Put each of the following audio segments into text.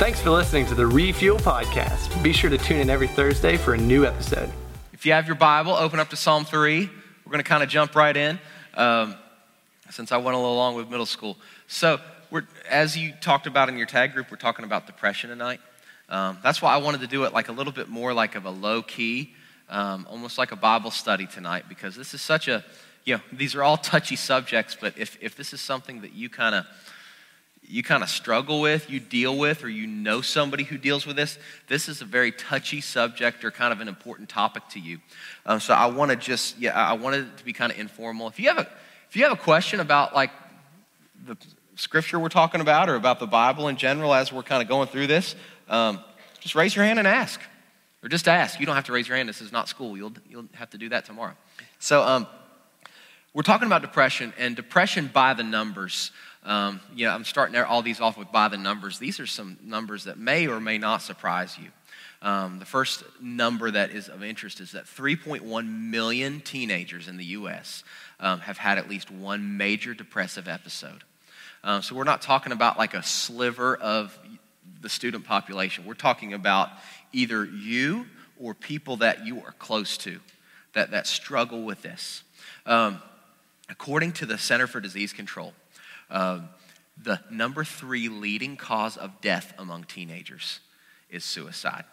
Thanks for listening to the Refuel Podcast. Be sure to tune in every Thursday for a new episode. If you have your Bible, open up to Psalm 3. We're going to kind of jump right in um, since I went a little long with middle school. So, as you talked about in your tag group, we're talking about depression tonight. Um, that's why I wanted to do it like a little bit more like of a low key, um, almost like a Bible study tonight, because this is such a, you know, these are all touchy subjects, but if, if this is something that you kind of, you kind of struggle with, you deal with, or you know somebody who deals with this, this is a very touchy subject or kind of an important topic to you. Um, so I want to just, yeah, I wanted it to be kind of informal. If you have a, if you have a question about like the scripture we're talking about or about the Bible in general as we're kind of going through this, um, just raise your hand and ask. Or just ask. You don't have to raise your hand. This is not school. You'll, you'll have to do that tomorrow. So um, we're talking about depression, and depression by the numbers. Um, you know, I'm starting all these off with by the numbers. These are some numbers that may or may not surprise you. Um, the first number that is of interest is that 3.1 million teenagers in the U.S. Um, have had at least one major depressive episode. Um, so we're not talking about like a sliver of the student population. We're talking about either you or people that you are close to that, that struggle with this. Um, according to the Center for Disease Control, uh, the number three leading cause of death among teenagers is suicide.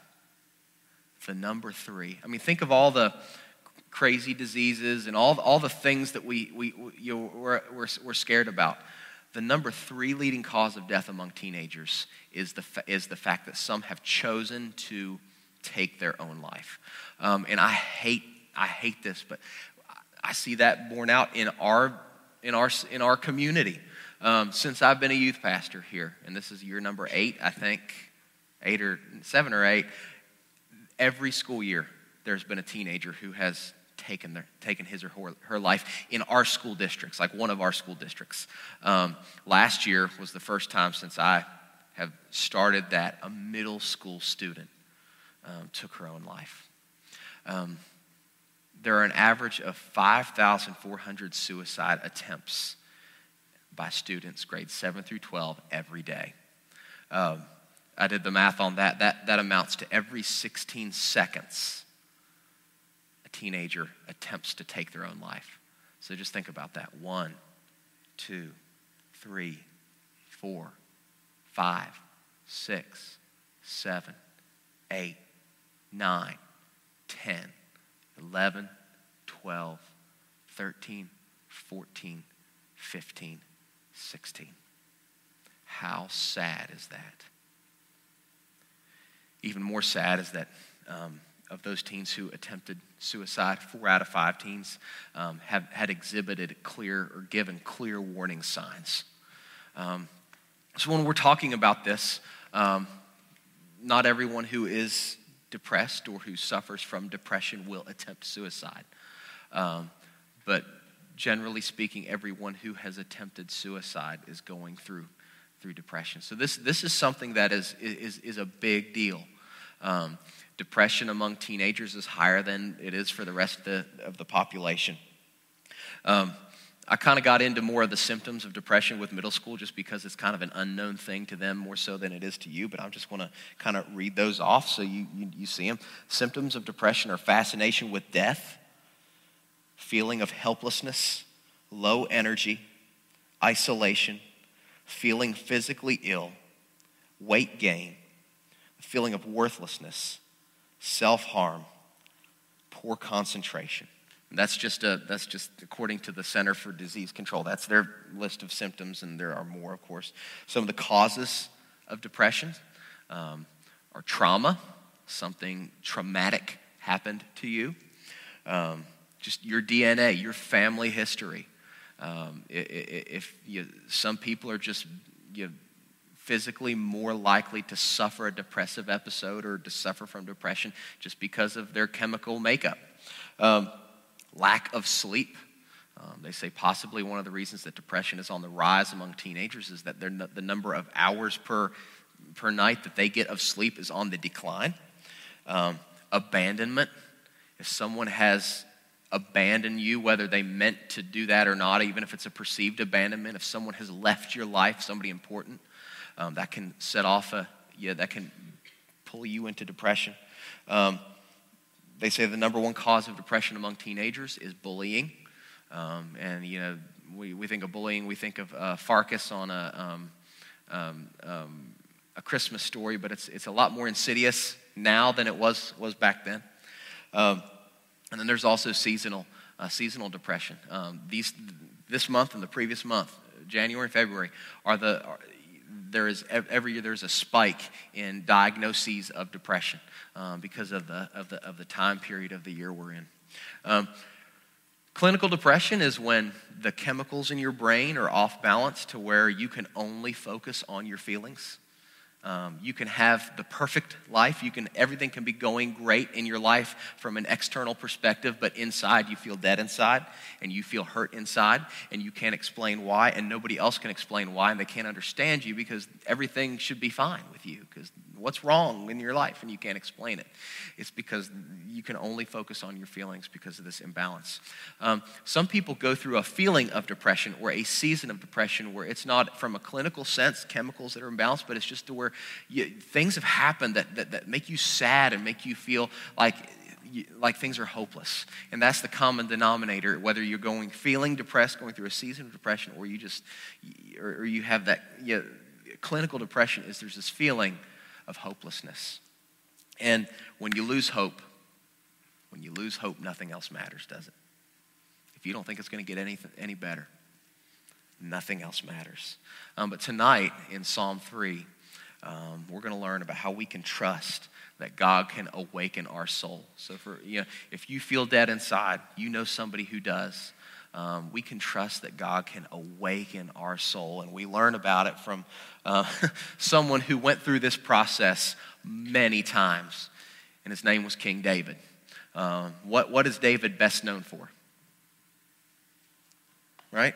The number three. I mean, think of all the crazy diseases and all, all the things that we, we, we you know, we're, we're, we're scared about the number three leading cause of death among teenagers is the, is the fact that some have chosen to take their own life. Um, and I hate, I hate this, but I see that borne out in our, in our, in our community. Um, since I've been a youth pastor here, and this is year number eight, I think, eight or seven or eight, every school year there's been a teenager who has taken, their, taken his or her, her life in our school districts, like one of our school districts. Um, last year was the first time since I have started that a middle school student um, took her own life. Um, there are an average of 5,400 suicide attempts by students grades 7 through 12 every day. Um, I did the math on that. That, that amounts to every 16 seconds a teenager attempts to take their own life. So just think about that. One, two, three, four, five, six, seven, eight, nine, ten, eleven, twelve, thirteen, fourteen, fifteen, sixteen. How sad is that? Even more sad is that um, of those teens who attempted suicide, four out of five teens um, have had exhibited clear or given clear warning signs. Um, so when we're talking about this, um, not everyone who is depressed or who suffers from depression will attempt suicide. Um, but generally speaking, everyone who has attempted suicide is going through through depression. So this this is something that is is is a big deal. Um, depression among teenagers is higher than it is for the rest of the, of the population. Um, I kind of got into more of the symptoms of depression with middle school just because it's kind of an unknown thing to them more so than it is to you, but I just want to kind of read those off so you, you, you see them. Symptoms of depression are fascination with death, feeling of helplessness, low energy, isolation, feeling physically ill, weight gain, feeling of worthlessness, self harm, poor concentration. That's just a, that's just according to the Center for Disease Control. That's their list of symptoms, and there are more, of course. Some of the causes of depression um, are trauma, something traumatic happened to you, um, just your DNA, your family history. Um, if you, some people are just you physically more likely to suffer a depressive episode or to suffer from depression just because of their chemical makeup. Um, lack of sleep. Um, they say possibly one of the reasons that depression is on the rise among teenagers is that the number of hours per, per night that they get of sleep is on the decline. Um, abandonment. If someone has abandoned you, whether they meant to do that or not, even if it's a perceived abandonment, if someone has left your life, somebody important, um, that can set off a, yeah, that can pull you into depression. Um, they say the number one cause of depression among teenagers is bullying. Um, and, you know, we, we think of bullying, we think of uh, Farkus on a, um, um, um, a Christmas story, but it's, it's a lot more insidious now than it was, was back then. Um, and then there's also seasonal, uh, seasonal depression. Um, these, this month and the previous month, January and February, are the, are, there is every year there's a spike in diagnoses of depression um, because of the, of, the, of the time period of the year we're in. Um, clinical depression is when the chemicals in your brain are off balance to where you can only focus on your feelings. Um, you can have the perfect life. You can everything can be going great in your life from an external perspective, but inside you feel dead inside and you feel hurt inside and you can't explain why and nobody else can explain why and they can't understand you because everything should be fine with you because what's wrong in your life and you can't explain it. It's because you can only focus on your feelings because of this imbalance. Um, some people go through a feeling of depression or a season of depression where it's not from a clinical sense, chemicals that are imbalanced, but it's just to where you, things have happened that, that, that make you sad and make you feel like like things are hopeless. And that's the common denominator, whether you're going feeling depressed, going through a season of depression, or you just, or, you have that, you know, clinical depression is there's this feeling of hopelessness. And when you lose hope, when you lose hope, nothing else matters, does it? If you don't think it's going to get anything, any better, nothing else matters. Um, but tonight in Psalm 3, um, we're going to learn about how we can trust that God can awaken our soul. So, for you know, if you feel dead inside, you know somebody who does um, we can trust that God can awaken our soul. And we learn about it from uh, someone who went through this process many times, and his name was King David. Um, what, what is David best known for? Right?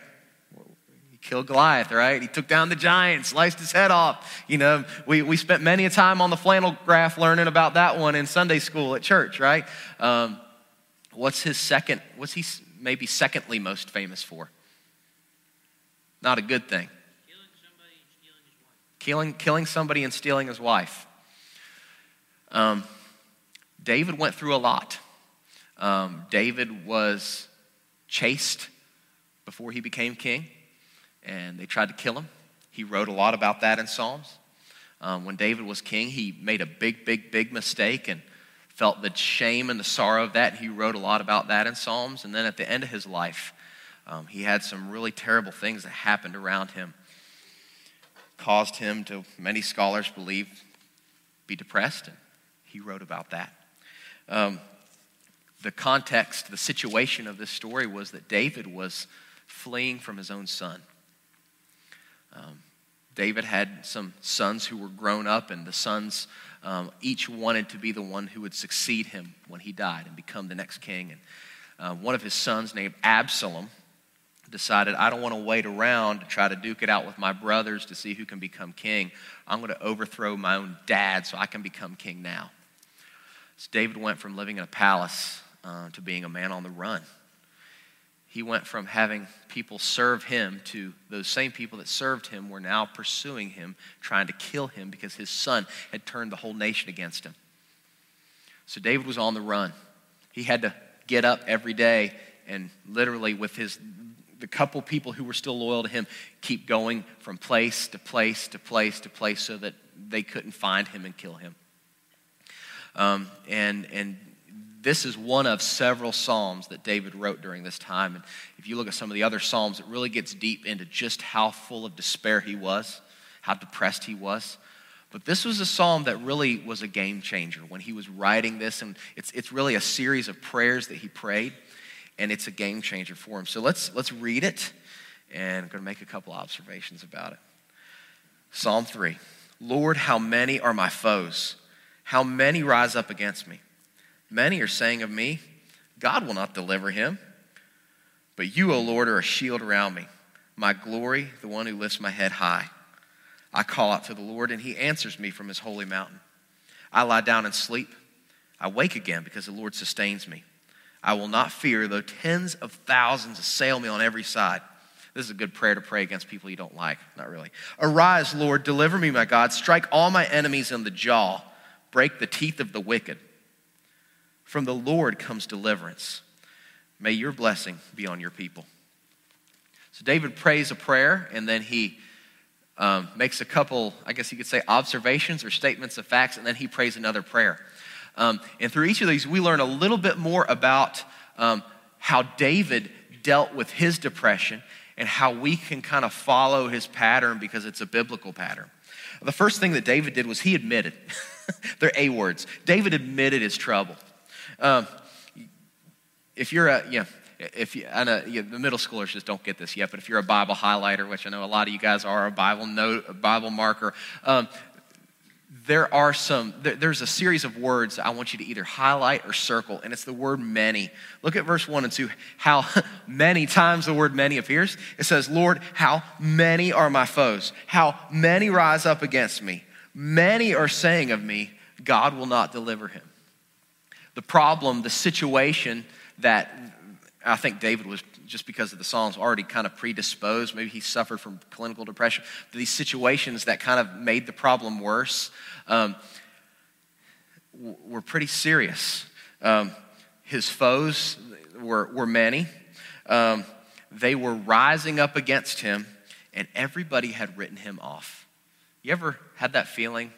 He killed Goliath, right? He took down the giant, sliced his head off. You know, we, we spent many a time on the flannel graph learning about that one in Sunday school at church, right? Um, what's his second, what's he maybe secondly most famous for? Not a good thing. Killing, killing somebody and stealing his wife. Um, David went through a lot. Um, David was chased before he became king, and they tried to kill him. He wrote a lot about that in Psalms. Um, when David was king, he made a big, big, big mistake, and felt the shame and the sorrow of that. He wrote a lot about that in Psalms. And then at the end of his life, um, he had some really terrible things that happened around him, caused him to, many scholars believe, be depressed. And he wrote about that. Um, the context, the situation of this story was that David was fleeing from his own son. Um, David had some sons who were grown up, and the sons um, each wanted to be the one who would succeed him when he died and become the next king. And uh, one of his sons, named Absalom, decided, I don't want to wait around to try to duke it out with my brothers to see who can become king. I'm going to overthrow my own dad so I can become king now. So David went from living in a palace uh, to being a man on the run he went from having people serve him to those same people that served him were now pursuing him, trying to kill him because his son had turned the whole nation against him. So David was on the run. He had to get up every day and literally, with his the couple people who were still loyal to him, keep going from place to place to place to place so that they couldn't find him and kill him. Um, and and this is one of several psalms that David wrote during this time. And if you look at some of the other psalms, it really gets deep into just how full of despair he was, how depressed he was. But this was a psalm that really was a game changer when he was writing this. And it's, it's really a series of prayers that he prayed, and it's a game changer for him. So let's, let's read it, and I'm going to make a couple observations about it. Psalm 3 Lord, how many are my foes? How many rise up against me? Many are saying of me, God will not deliver him. But you, O Lord, are a shield around me, my glory, the one who lifts my head high. I call out to the Lord, and he answers me from his holy mountain. I lie down and sleep. I wake again because the Lord sustains me. I will not fear, though tens of thousands assail me on every side. This is a good prayer to pray against people you don't like. Not really. Arise, Lord, deliver me, my God. Strike all my enemies in the jaw. Break the teeth of the wicked. From the Lord comes deliverance. May your blessing be on your people. So David prays a prayer and then he um, makes a couple, I guess you could say, observations or statements of facts, and then he prays another prayer. Um, and through each of these, we learn a little bit more about um, how David dealt with his depression and how we can kind of follow his pattern because it's a biblical pattern. The first thing that David did was he admitted. They're A words. David admitted his trouble. Um, if you're a, yeah, if you, I know yeah, the middle schoolers just don't get this yet, but if you're a Bible highlighter, which I know a lot of you guys are, a Bible note, a Bible marker, um, there are some, there's a series of words I want you to either highlight or circle, and it's the word many. Look at verse 1 and 2, how many times the word many appears. It says, Lord, how many are my foes? How many rise up against me? Many are saying of me, God will not deliver him. The problem, the situation that I think David was just because of the Psalms already kind of predisposed. Maybe he suffered from clinical depression. These situations that kind of made the problem worse um, were pretty serious. Um, his foes were, were many. Um, they were rising up against him, and everybody had written him off. You ever had that feeling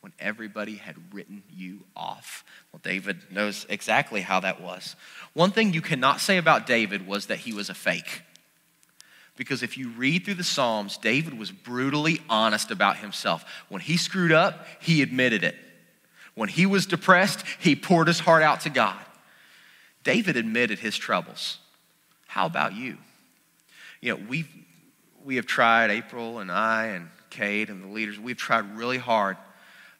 when everybody had written you off? Well, David knows exactly how that was. One thing you cannot say about David was that he was a fake. Because if you read through the Psalms, David was brutally honest about himself. When he screwed up, he admitted it. When he was depressed, he poured his heart out to God. David admitted his troubles. How about you? You know, we we have tried, April and I and Kate and the leaders, we've tried really hard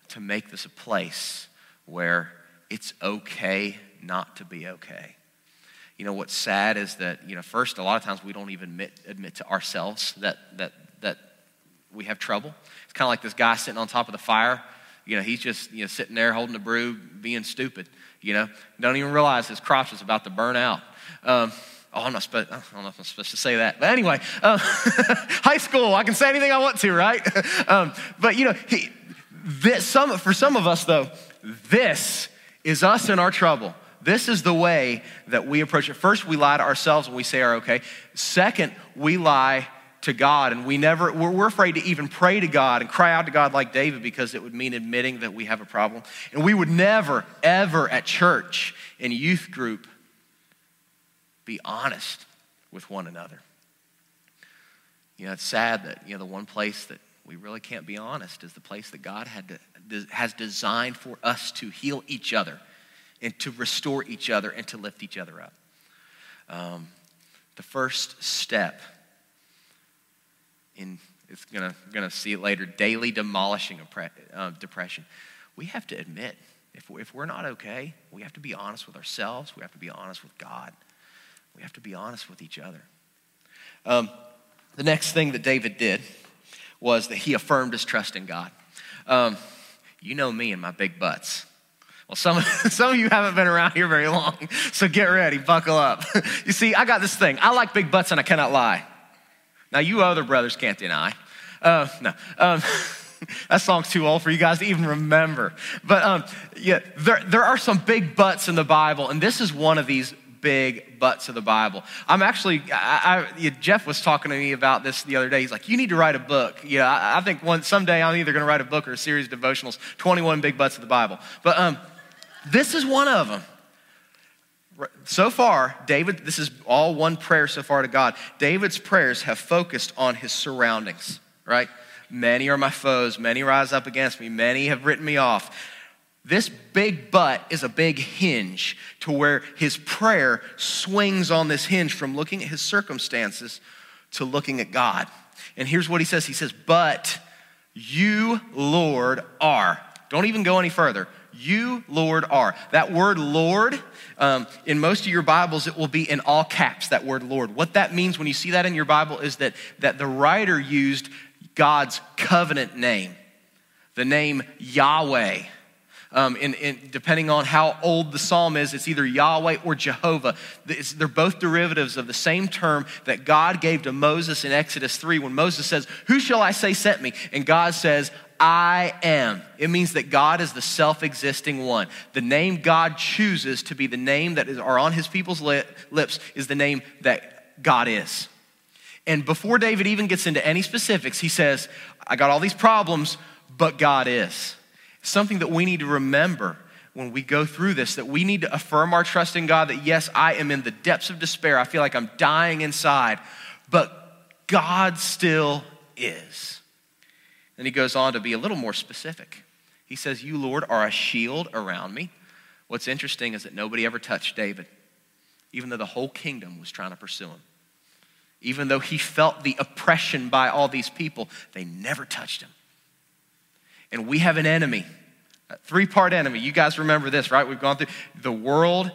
to make this a place where it's okay not to be okay you know, what's sad is that, you know, first, a lot of times we don't even admit, admit to ourselves that, that, that we have trouble. It's kind of like this guy sitting on top of the fire. You know, he's just, you know, sitting there holding a brew, being stupid, you know, don't even realize his crotch is about to burn out. Um, Oh, I'm not supposed, I don't know if I'm supposed to say that. But anyway, uh, high school, I can say anything I want to, right? Um, but, you know, he, this, some, for some of us, though, this is us in our trouble. This is the way that we approach it. First, we lie to ourselves when we say are okay. Second, we lie to God and we never we're, we're afraid to even pray to God and cry out to God like David because it would mean admitting that we have a problem. And we would never ever at church in youth group be honest with one another. You know, it's sad that you know the one place that we really can't be honest. Is the place that God had to, has designed for us to heal each other and to restore each other and to lift each other up. Um, the first step in it's gonna gonna see it later daily demolishing uh, depression. We have to admit if, if we're not okay we have to be honest with ourselves. We have to be honest with god. We have to be honest with each other. Um, the next thing that david did was that he affirmed his trust in god um, you know me and my big butts well, some, some of you haven't been around here very long, so get ready, buckle up. you see, I got this thing. I like big butts and I cannot lie. Now, you other brothers can't deny. Uh, no. Um, that song's too old for you guys to even remember. But um, yeah, there, there are some big butts in the Bible, and this is one of these big butts of the Bible. I'm actually, I, I, Jeff was talking to me about this the other day. He's like, you need to write a book. Yeah, I, I think one someday I'm either going to write a book or a series of devotionals, 21 big butts of the Bible. But um, this is one of them. So far, David, this is all one prayer so far to God. David's prayers have focused on his surroundings, right? Many are my foes, many rise up against me, many have written me off. This big butt is a big hinge to where his prayer swings on this hinge from looking at his circumstances to looking at God. And here's what he says He says, But you, Lord, are. Don't even go any further. You, Lord, are. That word Lord, um, in most of your Bibles, it will be in all caps, that word Lord. What that means when you see that in your Bible is that, that the writer used God's covenant name, the name Yahweh. Um, in, in, depending on how old the psalm is, it's either Yahweh or Jehovah. It's, they're both derivatives of the same term that God gave to Moses in Exodus 3 when Moses says, Who shall I say sent me? And God says, I am. It means that God is the self existing one. The name God chooses to be the name that is, are on his people's lips is the name that God is. And before David even gets into any specifics, he says, I got all these problems, but God is something that we need to remember when we go through this that we need to affirm our trust in God that yes, I am in the depths of despair. I feel like I'm dying inside, but God still is. Then he goes on to be a little more specific. He says, You, Lord, are a shield around me. What's interesting is that nobody ever touched David, even though the whole kingdom was trying to pursue him. Even though he felt the oppression by all these people, they never touched him. And we have an enemy, a three part enemy. You guys remember this, right? We've gone through the world,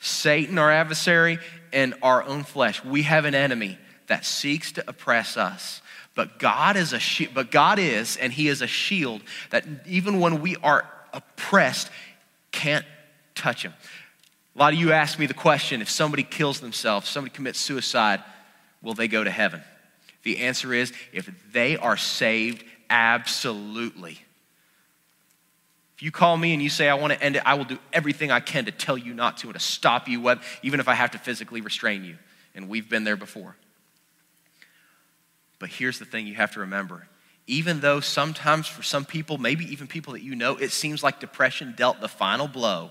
Satan, our adversary, and our own flesh. We have an enemy that seeks to oppress us. But God is a shi- but God is and he is a shield that even when we are oppressed can't touch him. A lot of you ask me the question if somebody kills themselves, somebody commits suicide, will they go to heaven? The answer is if they are saved Absolutely. If you call me and you say, I want to end it, I will do everything I can to tell you not to and to stop you, even if I have to physically restrain you. And we've been there before. But here's the thing you have to remember even though sometimes for some people, maybe even people that you know, it seems like depression dealt the final blow,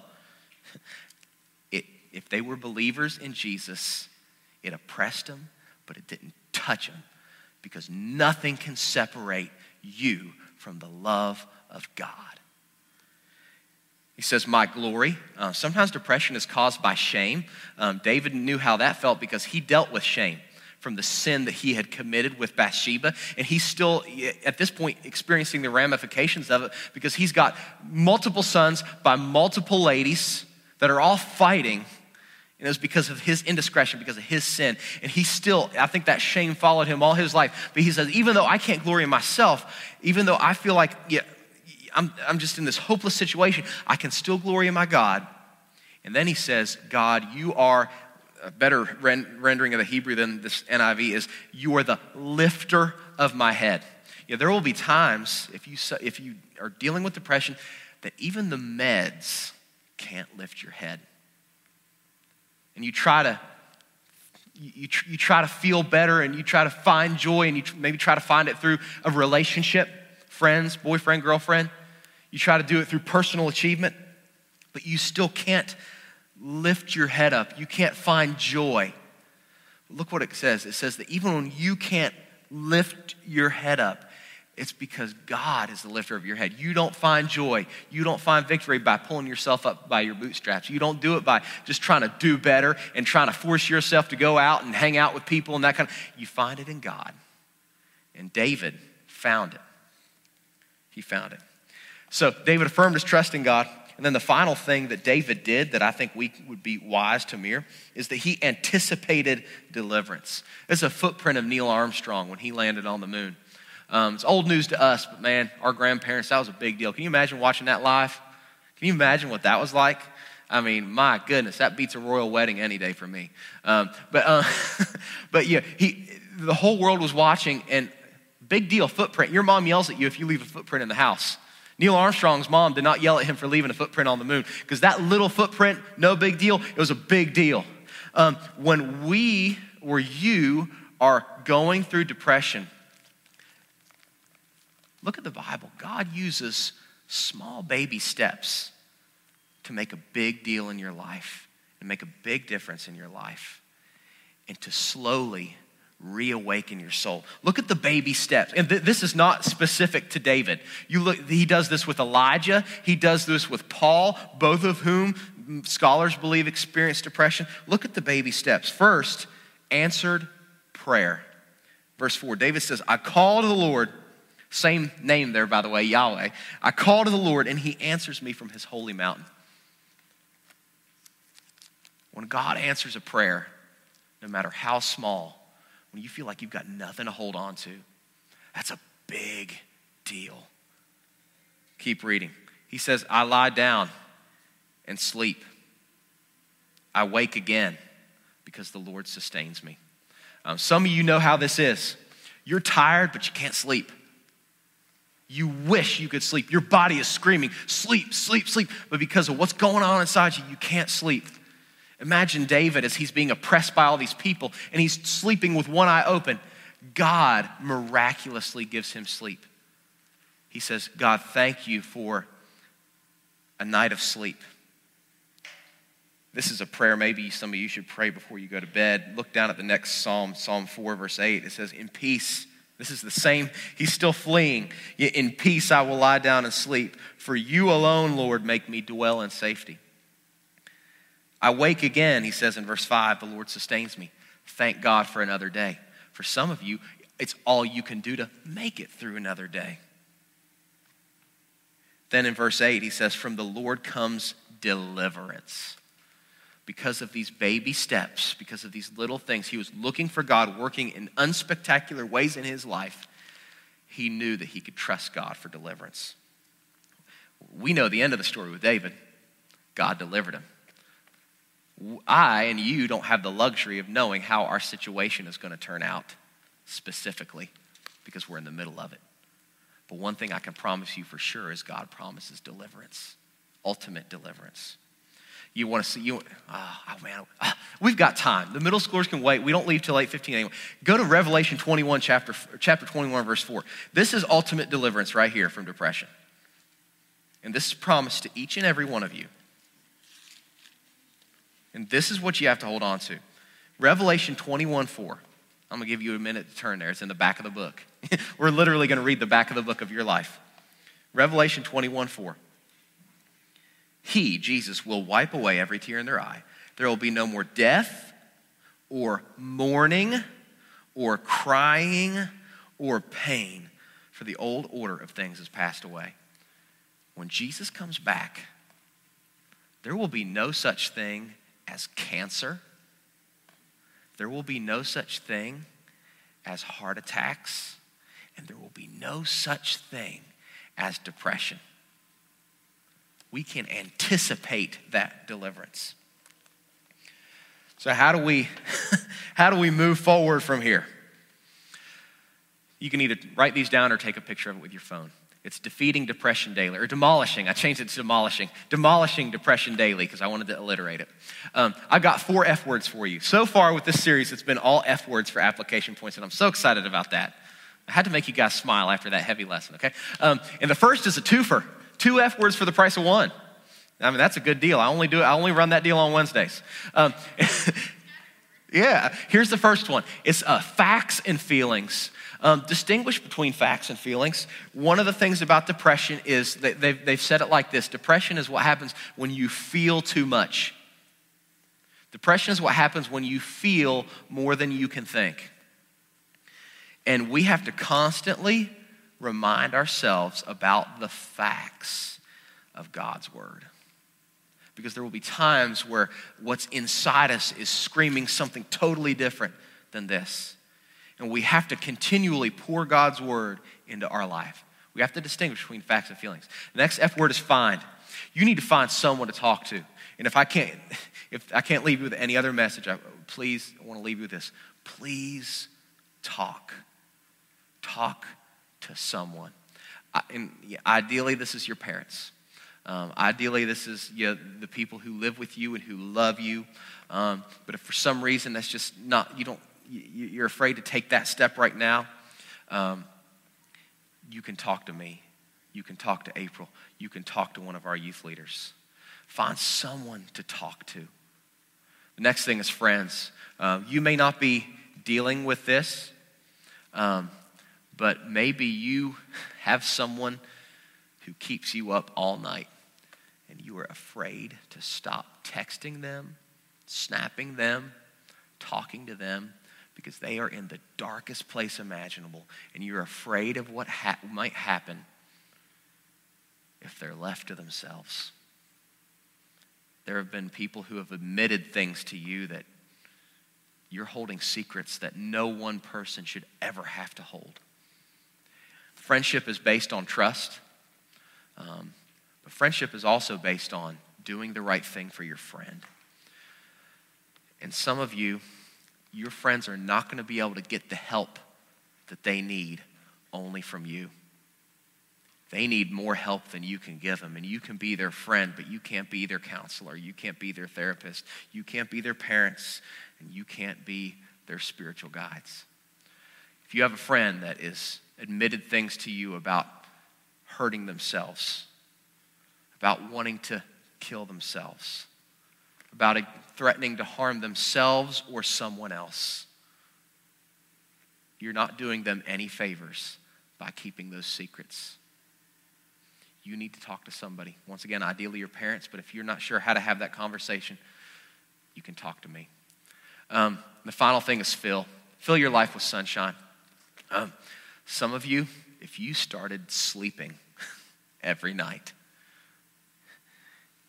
it, if they were believers in Jesus, it oppressed them, but it didn't touch them because nothing can separate you from the love of God. He says, My glory. Uh, sometimes depression is caused by shame. Um, David knew how that felt because he dealt with shame from the sin that he had committed with Bathsheba. And he's still, at this point, experiencing the ramifications of it because he's got multiple sons by multiple ladies that are all fighting and it was because of his indiscretion, because of his sin. And he still, I think that shame followed him all his life. But he says, even though I can't glory in myself, even though I feel like yeah, I'm, I'm just in this hopeless situation, I can still glory in my God. And then he says, God, you are a better rendering of the Hebrew than this NIV is, you are the lifter of my head. Yeah, there will be times if you, if you are dealing with depression that even the meds can't lift your head and you try to you, you, try to feel better and you try to find joy and you maybe try to find it through a relationship friends boyfriend girlfriend. You try to do it through personal achievement but you still can't lift your head up. You can't find joy. Look what it says. It says that even when you can't lift your head up it's because God is the lifter of your head. You don't find joy. You don't find victory by pulling yourself up by your bootstraps. You don't do it by just trying to do better and trying to force yourself to go out and hang out with people and that kind of. You find it in God. And David found it. He found it. So David affirmed his trust in God. And then the final thing that David did that I think we would be wise to mirror is that he anticipated deliverance. It's a footprint of Neil Armstrong when he landed on the moon. Um, it's old news to us, but man, our grandparents, that was a big deal. Can you imagine watching that live? Can you imagine what that was like? I mean, my goodness, that beats a royal wedding any day for me. Um, but, uh, but yeah, he, the whole world was watching, and big deal, footprint. Your mom yells at you if you leave a footprint in the house. Neil Armstrong's mom did not yell at him for leaving a footprint on the moon because that little footprint, no big deal, it was a big deal. Um, when we or you are going through depression, Look at the Bible. God uses small baby steps to make a big deal in your life and make a big difference in your life and to slowly reawaken your soul. Look at the baby steps. And th- this is not specific to David. You look he does this with Elijah, he does this with Paul, both of whom scholars believe experienced depression. Look at the baby steps. First, answered prayer. Verse 4. David says, "I call to the Lord same name there, by the way, Yahweh. I call to the Lord, and he answers me from his holy mountain. When God answers a prayer, no matter how small, when you feel like you've got nothing to hold on to, that's a big deal. Keep reading. He says, I lie down and sleep. I wake again because the Lord sustains me. Um, some of you know how this is. You're tired, but you can't sleep. You wish you could sleep. Your body is screaming, sleep, sleep, sleep. But because of what's going on inside you, you can't sleep. Imagine David as he's being oppressed by all these people and he's sleeping with one eye open. God miraculously gives him sleep. He says, God, thank you for a night of sleep. This is a prayer maybe some of you should pray before you go to bed. Look down at the next psalm, Psalm 4, verse 8. It says, In peace. This is the same. He's still fleeing. Yet In peace I will lie down and sleep. For you alone, Lord, make me dwell in safety. I wake again, he says in verse 5, the Lord sustains me. Thank God for another day. For some of you, it's all you can do to make it through another day. Then in verse 8, he says, From the Lord comes deliverance. Because of these baby steps, because of these little things, he was looking for God working in unspectacular ways in his life. He knew that he could trust God for deliverance. We know the end of the story with David. God delivered him. I and you don't have the luxury of knowing how our situation is going to turn out specifically because we're in the middle of it. But one thing I can promise you for sure is God promises deliverance, ultimate deliverance. You want to see you? Oh, oh man, oh, we've got time. The middle schoolers can wait. We don't leave till 8:15 anyway. Go to Revelation 21, chapter chapter 21, verse 4. This is ultimate deliverance right here from depression, and this is promised to each and every one of you. And this is what you have to hold on to. Revelation 21 4. I'm going to give you a minute to turn there. It's in the back of the book. We're literally going to read the back of the book of your life. Revelation 21 4. He, Jesus, will wipe away every tear in their eye. There will be no more death or mourning or crying or pain, for the old order of things has passed away. When Jesus comes back, there will be no such thing as cancer. There will be no such thing as heart attacks, and there will be no such thing as depression. We can anticipate that deliverance. So how do we how do we move forward from here? You can either write these down or take a picture of it with your phone. It's defeating depression daily, or demolishing. I changed it to demolishing. Demolishing depression daily because I wanted to alliterate it. Um, I've got four F words for you. So far with this series, it's been all F words for application points, and I'm so excited about that. I had to make you guys smile after that heavy lesson, okay? Um, and the first is a twofer two F words for the price of one. I mean, that's a good deal. I only do I only run that deal on Wednesdays. Um, yeah, here's the first one. It's uh, facts and feelings. Um, distinguish between facts and feelings. One of the things about depression is that they've, they've said it like this depression is what happens when you feel too much. Depression is what happens when you feel more than you can think. And we have to constantly remind ourselves about the facts of God's word. Because there will be times where what's inside us is screaming something totally different than this. And we have to continually pour God's word into our life. We have to distinguish between facts and feelings. The next F word is find. You need to find someone to talk to. And if I can't, if I can't leave you with any other message, I, please, I want to leave you with this. Please talk. Talk to someone. I, and ideally, this is your parents. Um, ideally, this is you know, the people who live with you and who love you. Um, but if for some reason that's just not, you don't you're afraid to take that step right now, um, you can talk to me. You can talk to April. You can talk to one of our youth leaders. Find someone to talk to. The next thing is friends. Um, you may not be dealing with this, um, but maybe you have someone who keeps you up all night and you are afraid to stop texting them, snapping them, talking to them because they are in the darkest place imaginable, and you're afraid of what ha- might happen if they're left to themselves. There have been people who have admitted things to you that you're holding secrets that no one person should ever have to hold. Friendship is based on trust. Um, But friendship is also based on doing the right thing for your friend. And some of you, your friends are not going to be able to get the help that they need only from you. They need more help than you can give them. And you can be their friend, but you can't be their counselor. You can't be their therapist. You can't be their parents. And you can't be their spiritual guides. If you have a friend that is admitted things to you about hurting themselves, about wanting to kill themselves, about threatening to harm themselves or someone else, you're not doing them any favors by keeping those secrets you need to talk to somebody. Once again, ideally your parents, but if you're not sure how to have that conversation, you can talk to me. Um, the final thing is fill. Fill your life with sunshine. Um, some of you, if you started sleeping every night,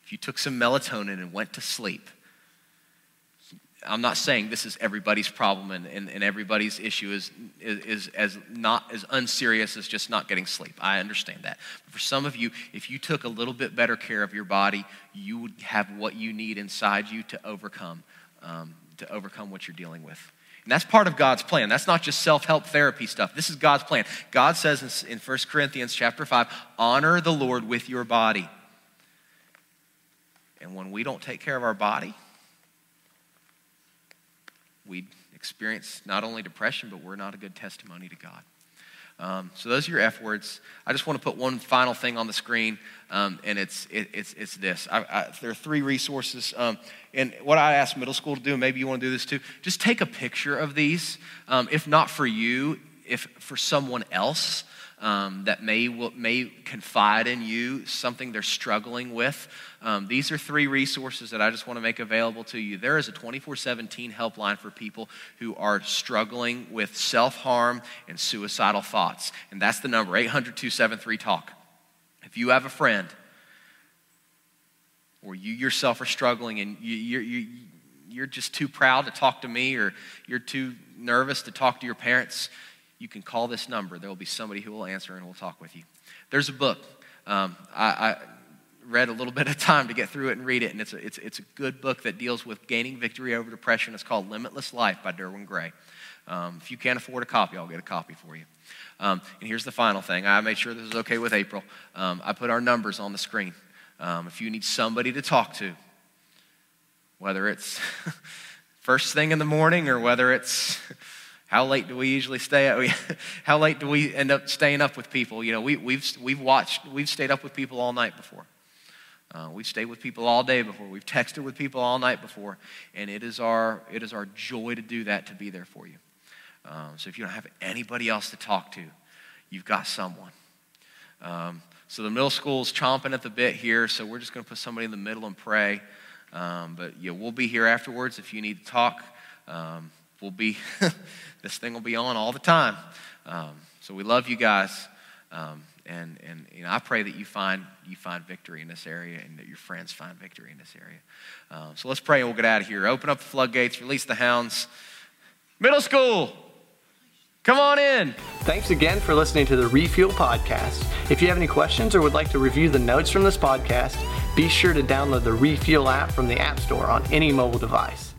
if you took some melatonin and went to sleep, I'm not saying this is everybody's problem and, and, and everybody's issue is, is, is, as not as unserious as just not getting sleep. I understand that. But for some of you, if you took a little bit better care of your body, you would have what you need inside you to overcome, um, to overcome what you're dealing with. And that's part of God's plan. That's not just self-help therapy stuff. This is God's plan. God says in, in 1 Corinthians chapter 5, honor the Lord with your body. And when we don't take care of our body, we experience not only depression, but we're not a good testimony to God. Um, so those are your F words. I just want to put one final thing on the screen, um, and it's it, it's it's this. I, I, there are three resources, um, and what I ask middle school to do, maybe you want to do this too. Just take a picture of these, um, if not for you, if for someone else um, that may, may confide in you something they're struggling with. Um, these are three resources that I just want to make available to you. There is a 24 17 helpline for people who are struggling with self harm and suicidal thoughts. And that's the number 800 273 TALK. If you have a friend, or you yourself are struggling and you, you, you, you're just too proud to talk to me, or you're too nervous to talk to your parents, you can call this number. There will be somebody who will answer and will talk with you. There's a book. Um, I, I, read a little bit of time to get through it and read it, and it's a, it's, it's a good book that deals with gaining victory over depression. It's called Limitless Life by Derwin Gray. Um, if you can't afford a copy, I'll get a copy for you. Um, and here's the final thing I made sure this was okay with April. Um, I put our numbers on the screen. Um, if you need somebody to talk to, whether it's first thing in the morning or whether it's how late do we usually stay up? How late do we end up staying up with people? You know, we, we've, we've watched, we've stayed up with people all night before. Uh, we've stayed with people all day before. We've texted with people all night before. And it is our, it is our joy to do that, to be there for you. Um, so if you don't have anybody else to talk to, you've got someone. Um, so the middle school is chomping at the bit here, so we're just going to put somebody in the middle and pray. Um, but yeah, we'll be here afterwards if you need to talk. Um, we'll be, this thing will be on all the time. Um, so we love you guys. And and you know, I pray that you find, you find victory in this area and that your friends find victory in this area. Um, so let's pray and we'll get out of here. Open up the floodgates, release the hounds. Middle school, come on in. Thanks again for listening to the Refuel Podcast. If you have any questions or would like to review the notes from this podcast, be sure to download the Refuel app from the App Store on any mobile device.